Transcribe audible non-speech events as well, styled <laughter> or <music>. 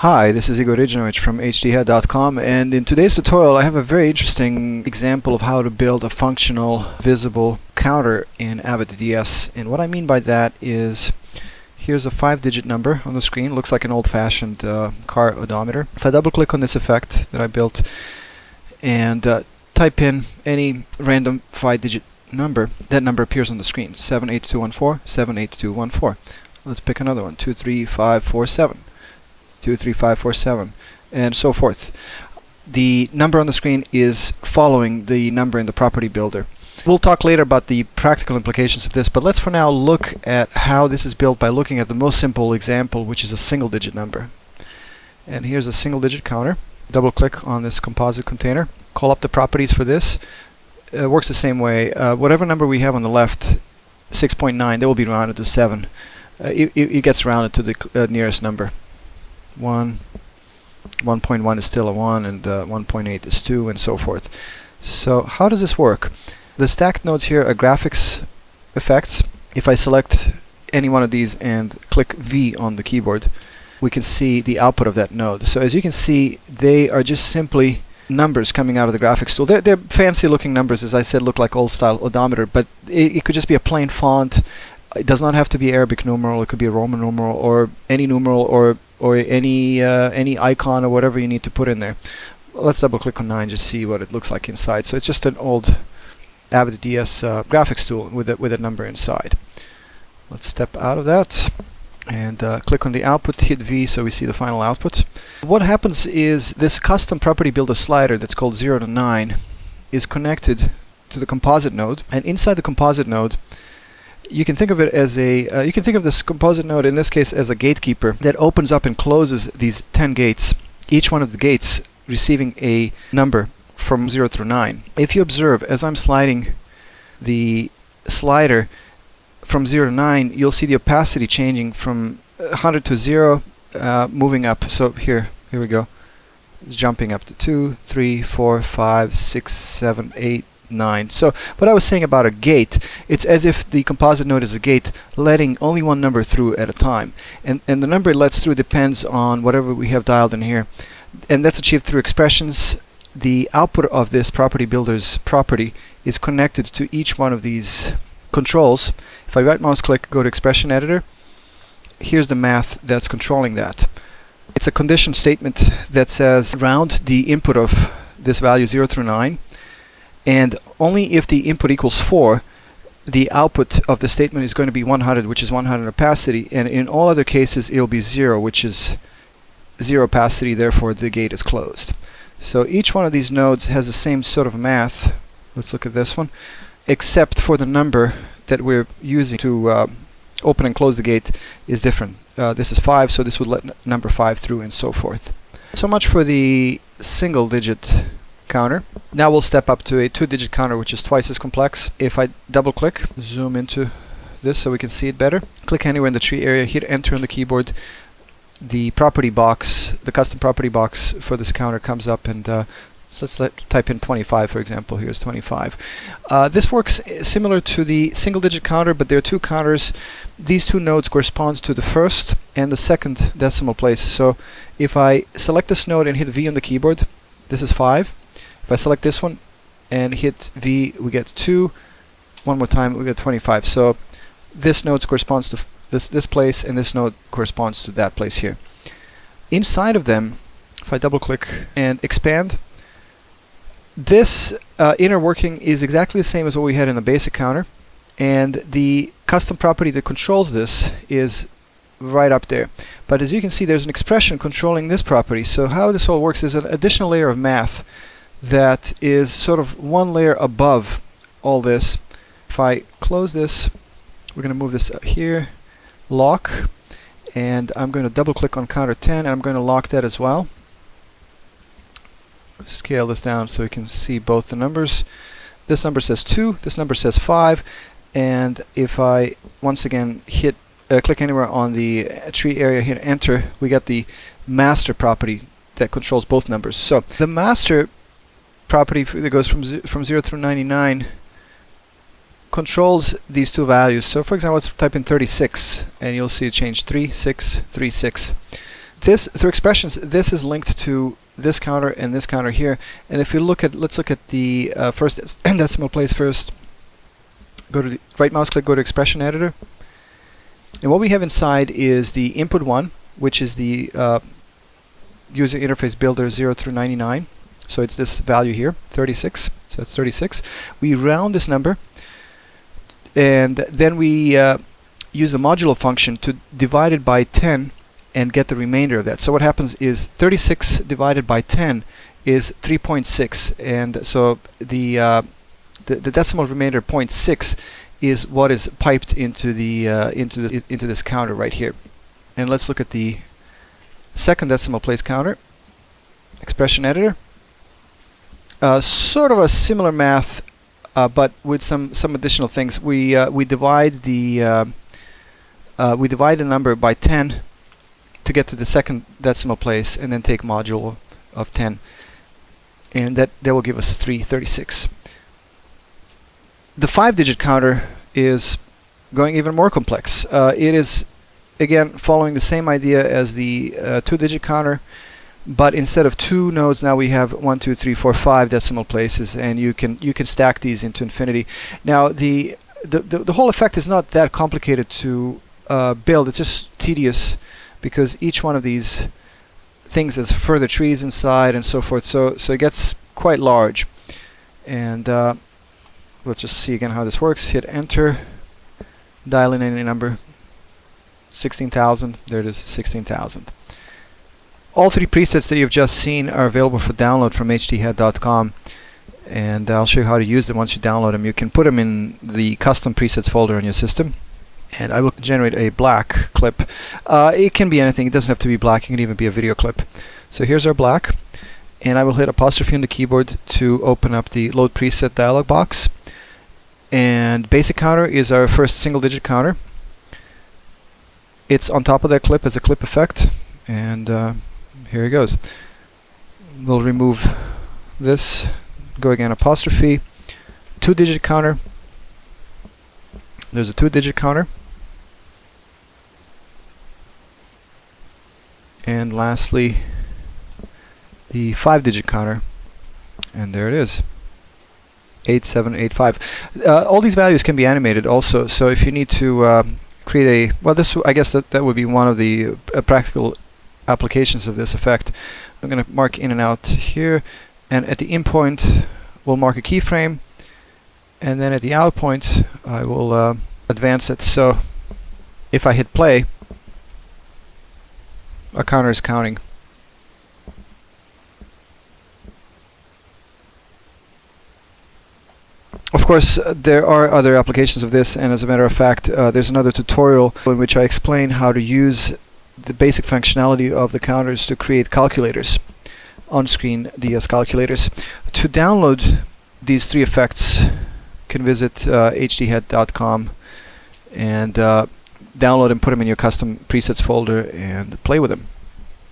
Hi, this is Igor Ridanovic from hdhead.com and in today's tutorial I have a very interesting example of how to build a functional visible counter in Avid DS and what I mean by that is here's a five digit number on the screen looks like an old-fashioned uh, car odometer. If I double click on this effect that I built and uh, type in any random five digit number that number appears on the screen 78214 78214 let's pick another one 23547 23547 and so forth. The number on the screen is following the number in the property builder. We'll talk later about the practical implications of this, but let's for now look at how this is built by looking at the most simple example, which is a single digit number. And here's a single digit counter. Double click on this composite container, call up the properties for this. It works the same way. Uh, whatever number we have on the left, 6.9, they will be rounded to 7. Uh, it, it, gets rounded to the uh, nearest number. 1, 1.1 is still a 1, and uh, 1.8 is 2, and so forth. So how does this work? The stacked nodes here are graphics effects. If I select any one of these and click V on the keyboard, we can see the output of that node. So as you can see, they are just simply numbers coming out of the graphics tool. They're, they're fancy looking numbers, as I said, look like old style odometer, but it, it could just be a plain font. It does not have to be Arabic numeral, it could be a Roman numeral or any numeral or or any uh, any icon or whatever you need to put in there. Let's double click on 9 just see what it looks like inside. So it's just an old Avid DS uh, graphics tool with a, with a number inside. Let's step out of that and uh, click on the output, hit V so we see the final output. What happens is this custom property builder slider that's called 0 to 9 is connected to the composite node and inside the composite node you can think of it as a uh, you can think of this composite node in this case as a gatekeeper that opens up and closes these 10 gates each one of the gates receiving a number from 0 through 9 if you observe as I'm sliding the slider from 0 to 9 you'll see the opacity changing from 100 to 0 uh, moving up. So here here we go. It's jumping up to 2 3 4 5 6 7 8 9. So what I was saying about a gate, it's as if the composite node is a gate letting only one number through at a time. And, and the number it lets through depends on whatever we have dialed in here. And that's achieved through expressions. The output of this property builder's property is connected to each one of these controls. If I right mouse click, go to expression editor, here's the math that's controlling that. It's a condition statement that says round the input of this value 0 through 9 and only if the input equals 4 the output of the statement is going to be 100 which is 100 opacity and in all other cases it'll be 0 which is 0 opacity therefore the gate is closed. So each one of these nodes has the same sort of math let's look at this one except for the number that we're using to uh, open and close the gate is different. Uh, this is 5 so this would let number 5 through and so forth. So much for the single digit counter. Now we'll step up to a two-digit counter which is twice as complex. If I double click, zoom into this so we can see it better. Click anywhere in the tree area, hit enter on the keyboard. The property box, the custom property box for this counter comes up and uh, so let's let, type in 25 for example, here's 25. Uh, this works similar to the single digit counter but there are two counters. These two nodes correspond to the first and the second decimal place. So if I select this node and hit V on the keyboard, this is 5 if I select this one and hit V, we get 2. One more time, we get 25. So this node corresponds to this, this place, and this node corresponds to that place here. Inside of them, if I double click and expand, this uh, inner working is exactly the same as what we had in the basic counter. And the custom property that controls this is right up there. But as you can see, there's an expression controlling this property. So how this all works is an additional layer of math that is sort of one layer above all this. If I close this, we're going to move this up here, lock, and I'm going to double click on counter 10 and I'm going to lock that as well. Scale this down so we can see both the numbers. This number says 2, this number says 5, and if I once again hit uh, click anywhere on the tree area, hit enter, we get the master property that controls both numbers. So the master property that goes from, from 0 through 99 controls these two values. So for example, let's type in 36 and you'll see it change 3, 6, 3, 6. this through expressions, this is linked to this counter and this counter here. And if you look at, let's look at the uh, first <clears throat> decimal place first. Go to the right mouse click, go to expression editor. And what we have inside is the input one, which is the uh, user interface builder 0 through 99. So it's this value here, 36. So it's 36. We round this number, and then we uh, use the modulo function to divide it by 10 and get the remainder of that. So what happens is 36 divided by 10 is 3.6, and so the, uh, the, the decimal remainder 0.6 is what is piped into the uh, into the into this counter right here. And let's look at the second decimal place counter. Expression editor. Uh, sort of a similar math, uh, but with some some additional things. We uh, we divide the uh, uh, we divide the number by 10 to get to the second decimal place, and then take modulo of 10, and that that will give us 336. The five-digit counter is going even more complex. It is again following the same idea as the two-digit counter but instead of two nodes now we have one two three four five decimal places and you can you can stack these into infinity. Now the the, the, the whole effect is not that complicated to uh, build. It's just tedious because each one of these things has further trees inside and so forth. So so it gets quite large. And uh, let's just see again how this works. Hit enter. Dial in any number. 16,000 there it is 16,000 all three presets that you've just seen are available for download from hdhead.com and I'll show you how to use them once you download them. You can put them in the custom presets folder on your system and I will generate a black clip. Uh, it can be anything, it doesn't have to be black, it can even be a video clip. So here's our black and I will hit apostrophe on the keyboard to open up the load preset dialog box and basic counter is our first single digit counter. It's on top of that clip as a clip effect and uh, here it goes. We'll remove this, go again apostrophe, two digit counter. There's a two digit counter. And lastly, the five digit counter. And there it is. 8785. Uh, all these values can be animated also, so if you need to uh, create a, well this, I guess that, that would be one of the uh, practical applications of this effect. I'm going to mark in and out here and at the in point we'll mark a keyframe and then at the out point I will uh, advance it so if I hit play a counter is counting. Of course, uh, there are other applications of this, and as a matter of fact, uh, there's another tutorial in which I explain how to use the basic functionality of the counters to create calculators on-screen DS calculators. To download these three effects, you can visit uh, hdhead.com and uh, download and put them in your custom presets folder and play with them.